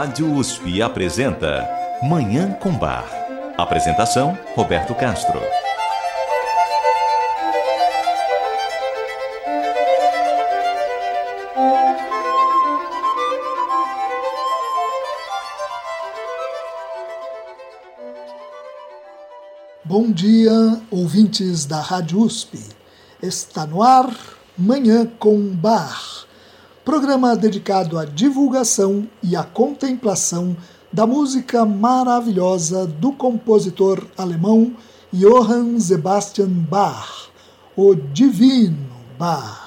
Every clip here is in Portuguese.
Rádio USP apresenta Manhã com Bar. Apresentação: Roberto Castro. Bom dia, ouvintes da Rádio USP. Está no ar Manhã com Bar programa dedicado à divulgação e à contemplação da música maravilhosa do compositor alemão Johann Sebastian Bach, o Divino Bach.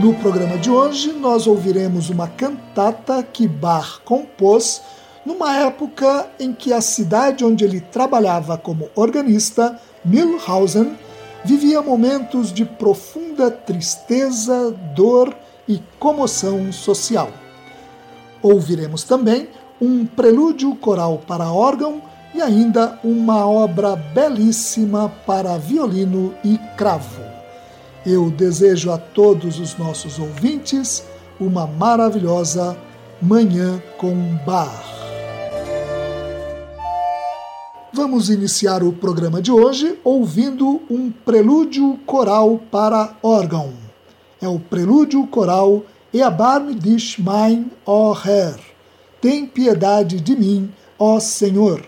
No programa de hoje, nós ouviremos uma cantata que Bach compôs numa época em que a cidade onde ele trabalhava como organista, Milhausen, vivia momentos de profunda tristeza, dor e comoção social. Ouviremos também um prelúdio coral para órgão e ainda uma obra belíssima para violino e cravo. Eu desejo a todos os nossos ouvintes uma maravilhosa Manhã com Bar. Vamos iniciar o programa de hoje ouvindo um prelúdio coral para órgão. É o prelúdio coral Eabarme dich mein, ó Herr. Tem piedade de mim, ó Senhor.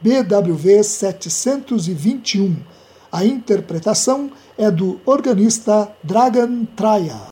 BWV 721. A interpretação é do organista Dragan Traja.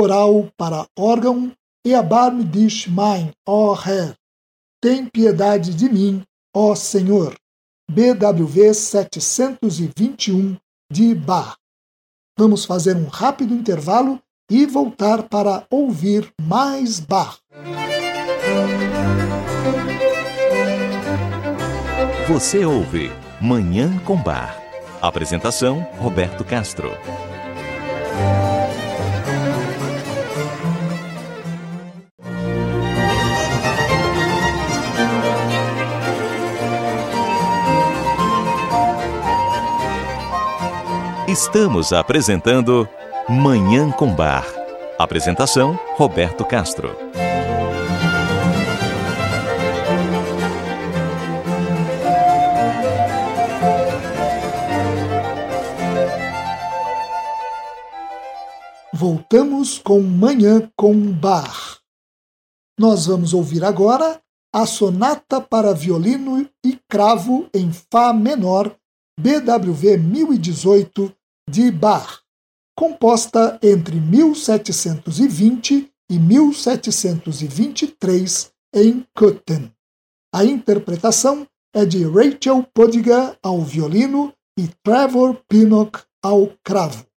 Coral para órgão e a Barme dish Mein, ó Herr. Tem piedade de mim, ó Senhor. BWV 721 de Bach. Vamos fazer um rápido intervalo e voltar para ouvir mais Bach. Você ouve Manhã com Bar. Apresentação: Roberto Castro. Estamos apresentando Manhã com Bar. Apresentação: Roberto Castro. Voltamos com Manhã com Bar. Nós vamos ouvir agora a Sonata para Violino e Cravo em Fá Menor, BWV 1018, de Bach, composta entre 1720 e 1723 em Köthen. A interpretação é de Rachel Podiga ao violino e Trevor Pinnock ao cravo.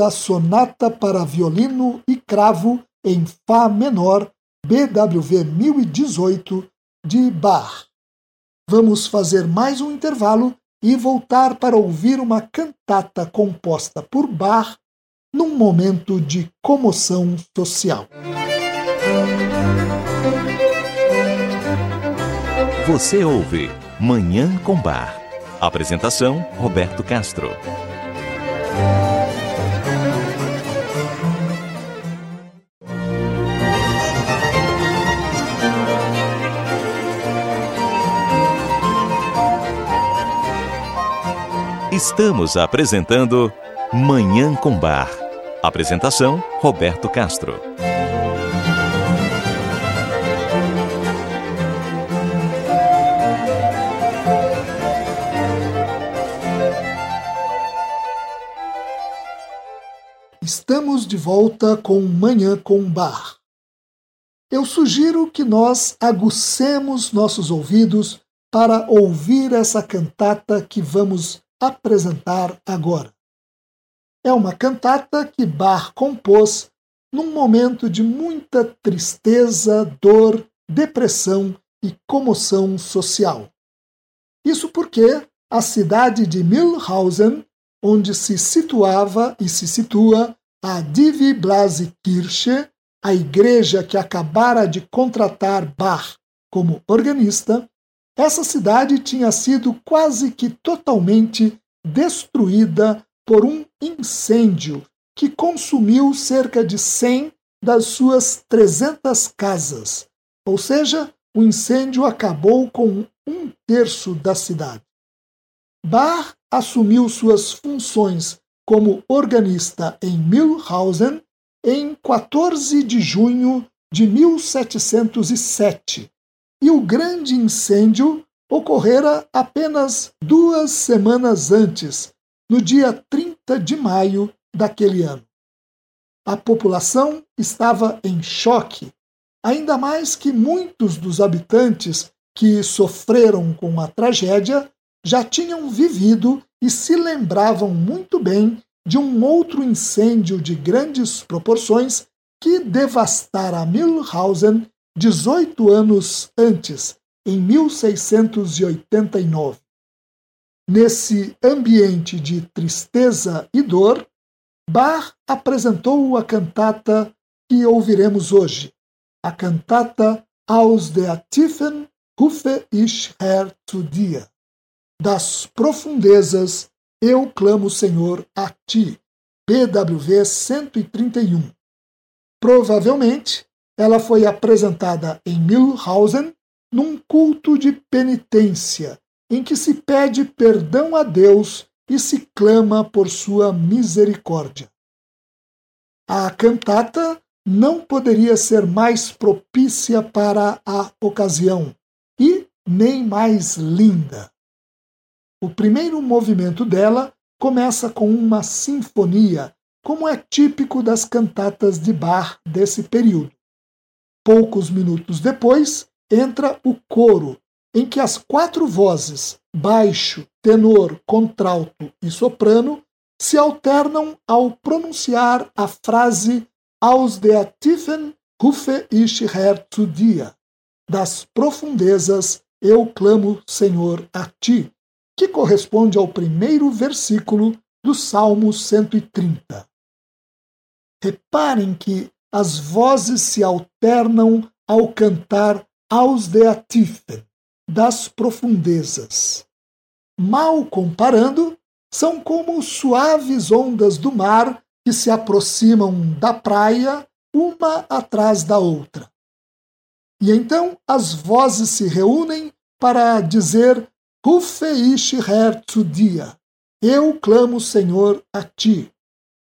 A sonata para violino e cravo em Fá menor, BWV 1018, de Bach. Vamos fazer mais um intervalo e voltar para ouvir uma cantata composta por Bach num momento de comoção social. Você ouve Manhã com Bar. Apresentação: Roberto Castro. Estamos apresentando Manhã com Bar. Apresentação: Roberto Castro. Estamos de volta com Manhã com Bar. Eu sugiro que nós agucemos nossos ouvidos para ouvir essa cantata que vamos apresentar agora. É uma cantata que Bach compôs num momento de muita tristeza, dor, depressão e comoção social. Isso porque a cidade de Mühlhausen, onde se situava e se situa a Divi Blase Kirche, a igreja que acabara de contratar Bach como organista, essa cidade tinha sido quase que totalmente destruída por um incêndio que consumiu cerca de 100 das suas 300 casas, ou seja, o incêndio acabou com um terço da cidade. Bach assumiu suas funções como organista em Mühlhausen em 14 de junho de 1707, e o grande incêndio ocorrera apenas duas semanas antes, no dia 30 de maio daquele ano. A população estava em choque, ainda mais que muitos dos habitantes que sofreram com a tragédia já tinham vivido e se lembravam muito bem de um outro incêndio de grandes proporções que devastara Mühlhausen 18 anos antes, em 1689. Nesse ambiente de tristeza e dor, Bach apresentou a cantata que ouviremos hoje, a cantata Aus der Tiefen rufe ich Herr zu dir. Das profundezas eu clamo, Senhor, a ti. PWV 131. Provavelmente ela foi apresentada em Milhausen num culto de penitência, em que se pede perdão a Deus e se clama por sua misericórdia. A cantata não poderia ser mais propícia para a ocasião e nem mais linda. O primeiro movimento dela começa com uma sinfonia, como é típico das cantatas de Bach desse período. Poucos minutos depois, entra o coro, em que as quatro vozes, baixo, tenor, contralto e soprano, se alternam ao pronunciar a frase Aus der Tiefen rufe ich Herr zu dir. Das profundezas eu clamo, Senhor, a ti, que corresponde ao primeiro versículo do Salmo 130. Reparem que as vozes se alternam ao cantar aos Deatifen, das profundezas. Mal comparando, são como suaves ondas do mar que se aproximam da praia uma atrás da outra. E então as vozes se reúnem para dizer Rufeish Her zu dia. Eu clamo, Senhor, a ti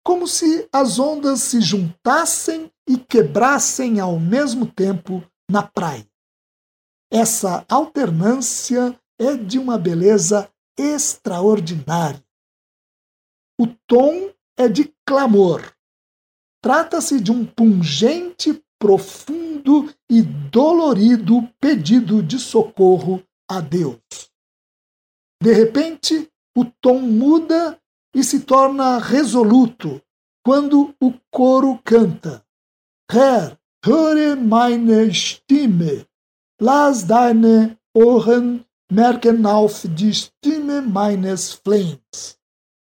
como se as ondas se juntassem e quebrassem ao mesmo tempo na praia. Essa alternância é de uma beleza extraordinária. O tom é de clamor. Trata-se de um pungente, profundo e dolorido pedido de socorro a Deus. De repente, o tom muda e se torna resoluto quando o coro canta. Herr, höre meine Stimme, lass deine Ohren merken auf die Stimme meines Flames.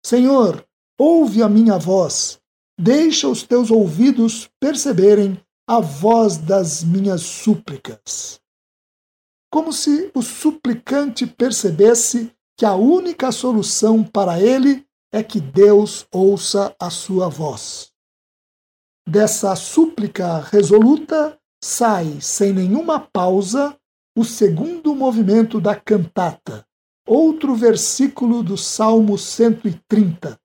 Senhor, ouve a minha voz, deixa os teus ouvidos perceberem a voz das minhas súplicas. Como se o suplicante percebesse que a única solução para ele é que Deus ouça a sua voz. Dessa súplica resoluta sai, sem nenhuma pausa, o segundo movimento da cantata, outro versículo do Salmo 130,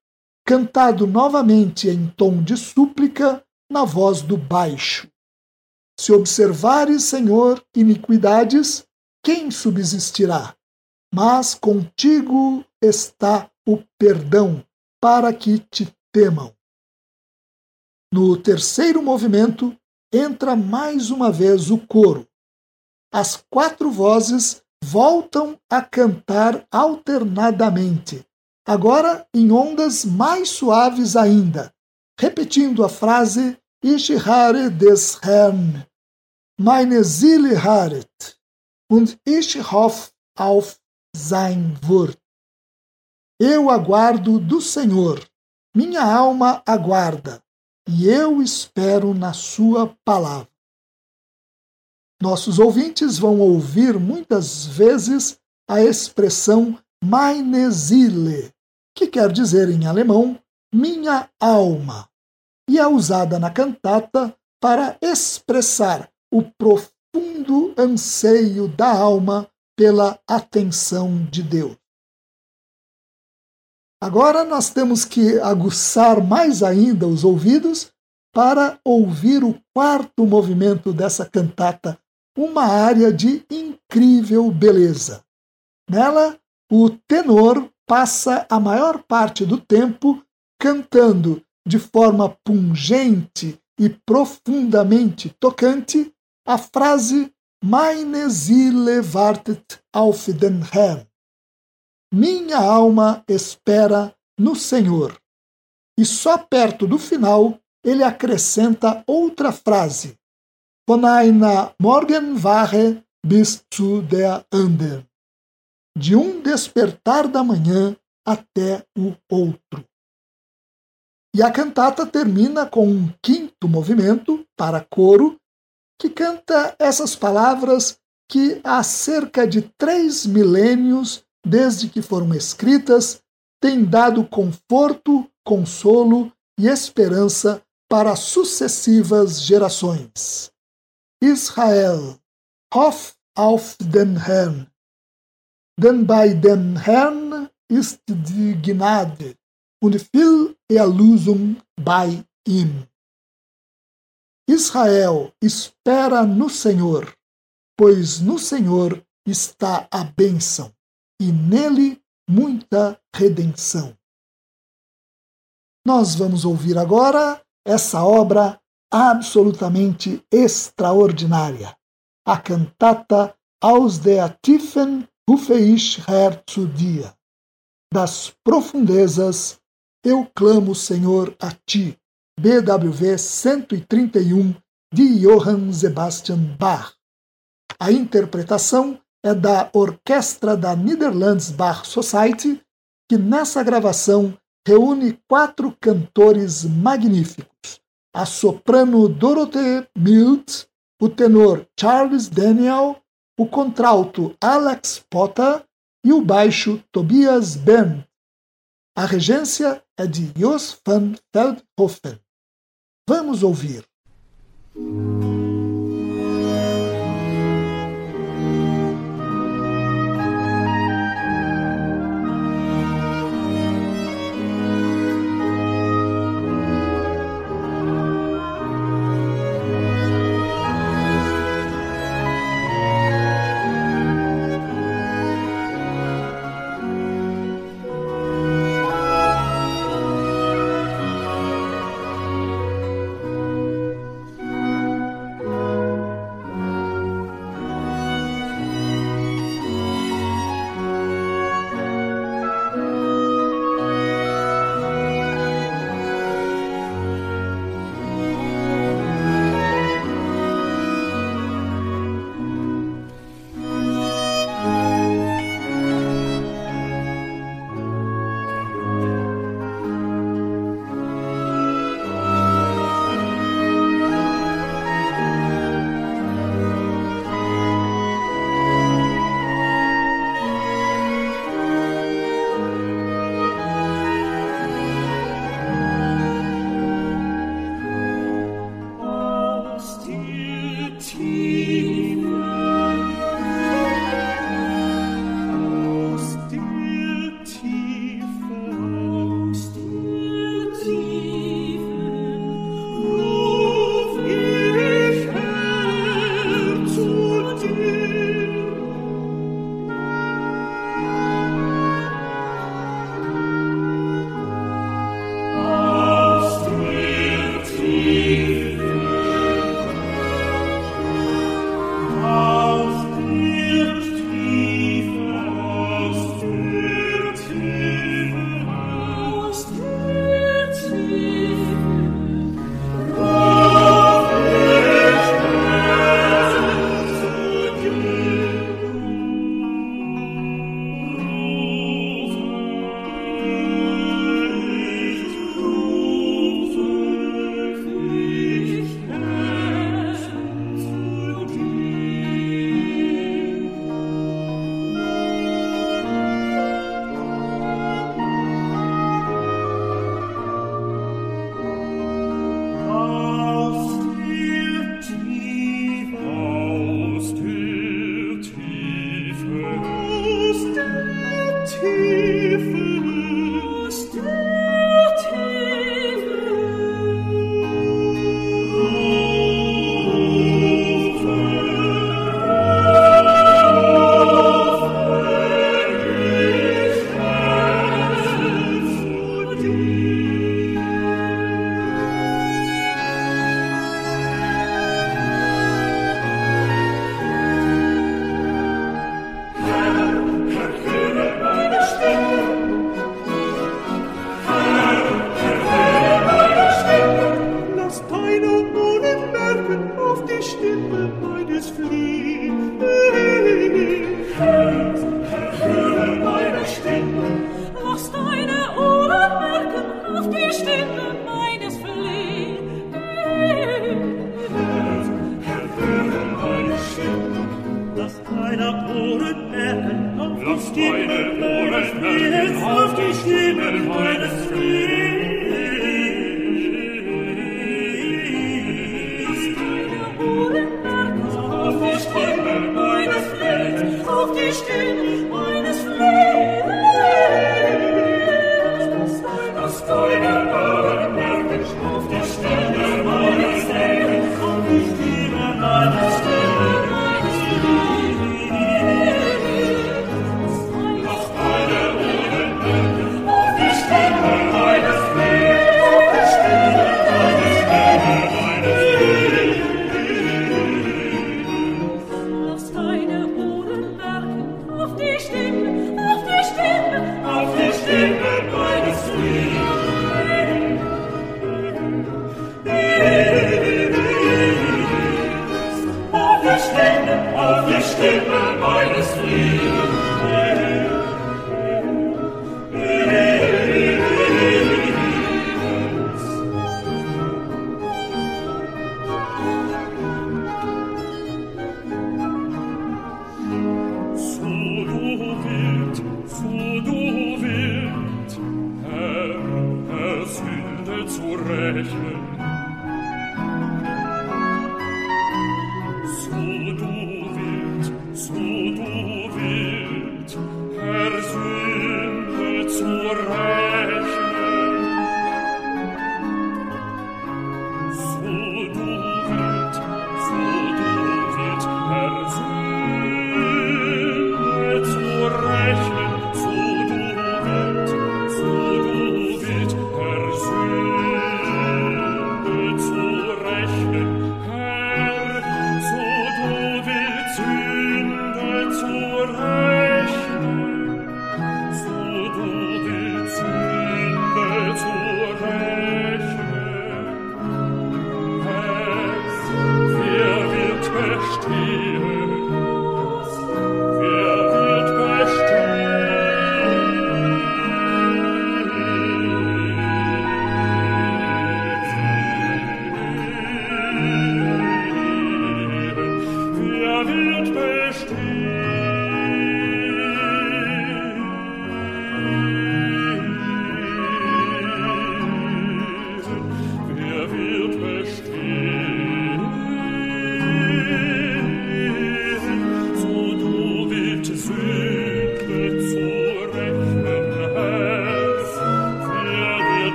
cantado novamente em tom de súplica na voz do baixo. Se observares, Senhor, iniquidades, quem subsistirá? Mas contigo está o perdão, para que te temam. No terceiro movimento, entra mais uma vez o coro. As quatro vozes voltam a cantar alternadamente, agora em ondas mais suaves ainda, repetindo a frase Ich harre des Herrn, meine Seele harret, und ich hoff auf sein Wort. Eu aguardo do Senhor, minha alma aguarda, e eu espero na Sua palavra. Nossos ouvintes vão ouvir muitas vezes a expressão meine Seele, que quer dizer em alemão minha alma, e é usada na cantata para expressar o profundo anseio da alma pela atenção de Deus. Agora nós temos que aguçar mais ainda os ouvidos para ouvir o quarto movimento dessa cantata, uma área de incrível beleza. Nela, o tenor passa a maior parte do tempo cantando de forma pungente e profundamente tocante a frase Meine Seele wartet auf den Herrn, minha alma espera no Senhor. E só perto do final ele acrescenta outra frase: Von einer Morgenwache bis zu der. De um despertar da manhã até o outro. E a cantata termina com um quinto movimento para coro, que canta essas palavras que há cerca de três milênios desde que foram escritas, têm dado conforto, consolo e esperança para sucessivas gerações. Israel, hoff auf den Herrn, denn bei dem Herrn ist die Gnade und viel Erlösung bei ihm. Israel, espera no Senhor, pois no Senhor está a bênção e nele muita redenção. Nós vamos ouvir agora essa obra absolutamente extraordinária, a cantata Aus der Tiefen rufe ich zu dir. Das profundezas eu clamo, Senhor, a ti. BWV 131 de Johann Sebastian Bach. A interpretação é da Orquestra da Netherlands Bar Society, que nessa gravação reúne quatro cantores magníficos: a soprano Dorothee Milt, o tenor Charles Daniel, o contralto Alex Potter e o baixo Tobias Ben. A regência é de Jos van Veldhoven. Vamos ouvir.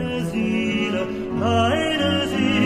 meine Seele, Seele.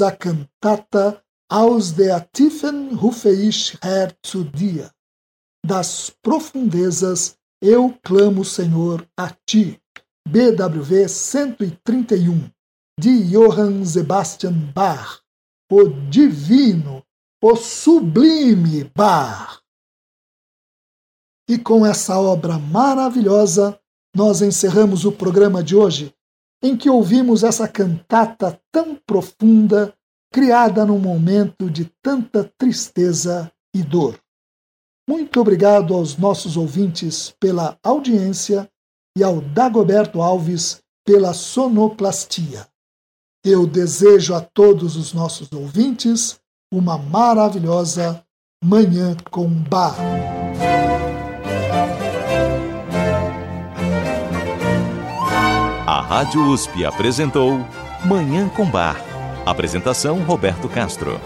A cantata Aus der Tiefen rufe ich zu dir. Das profundezas eu clamo, Senhor, a ti. BWV 131, de Johann Sebastian Bach, o divino, o sublime Bach. E com essa obra maravilhosa, nós encerramos o programa de hoje, em que ouvimos essa cantata tão profunda criada num momento de tanta tristeza e dor. Muito obrigado aos nossos ouvintes pela audiência e ao Dagoberto Alves pela sonoplastia. Eu desejo a todos os nossos ouvintes uma maravilhosa Manhã com Bar. Rádio USP apresentou Manhã com Bar. Apresentação Roberto Castro.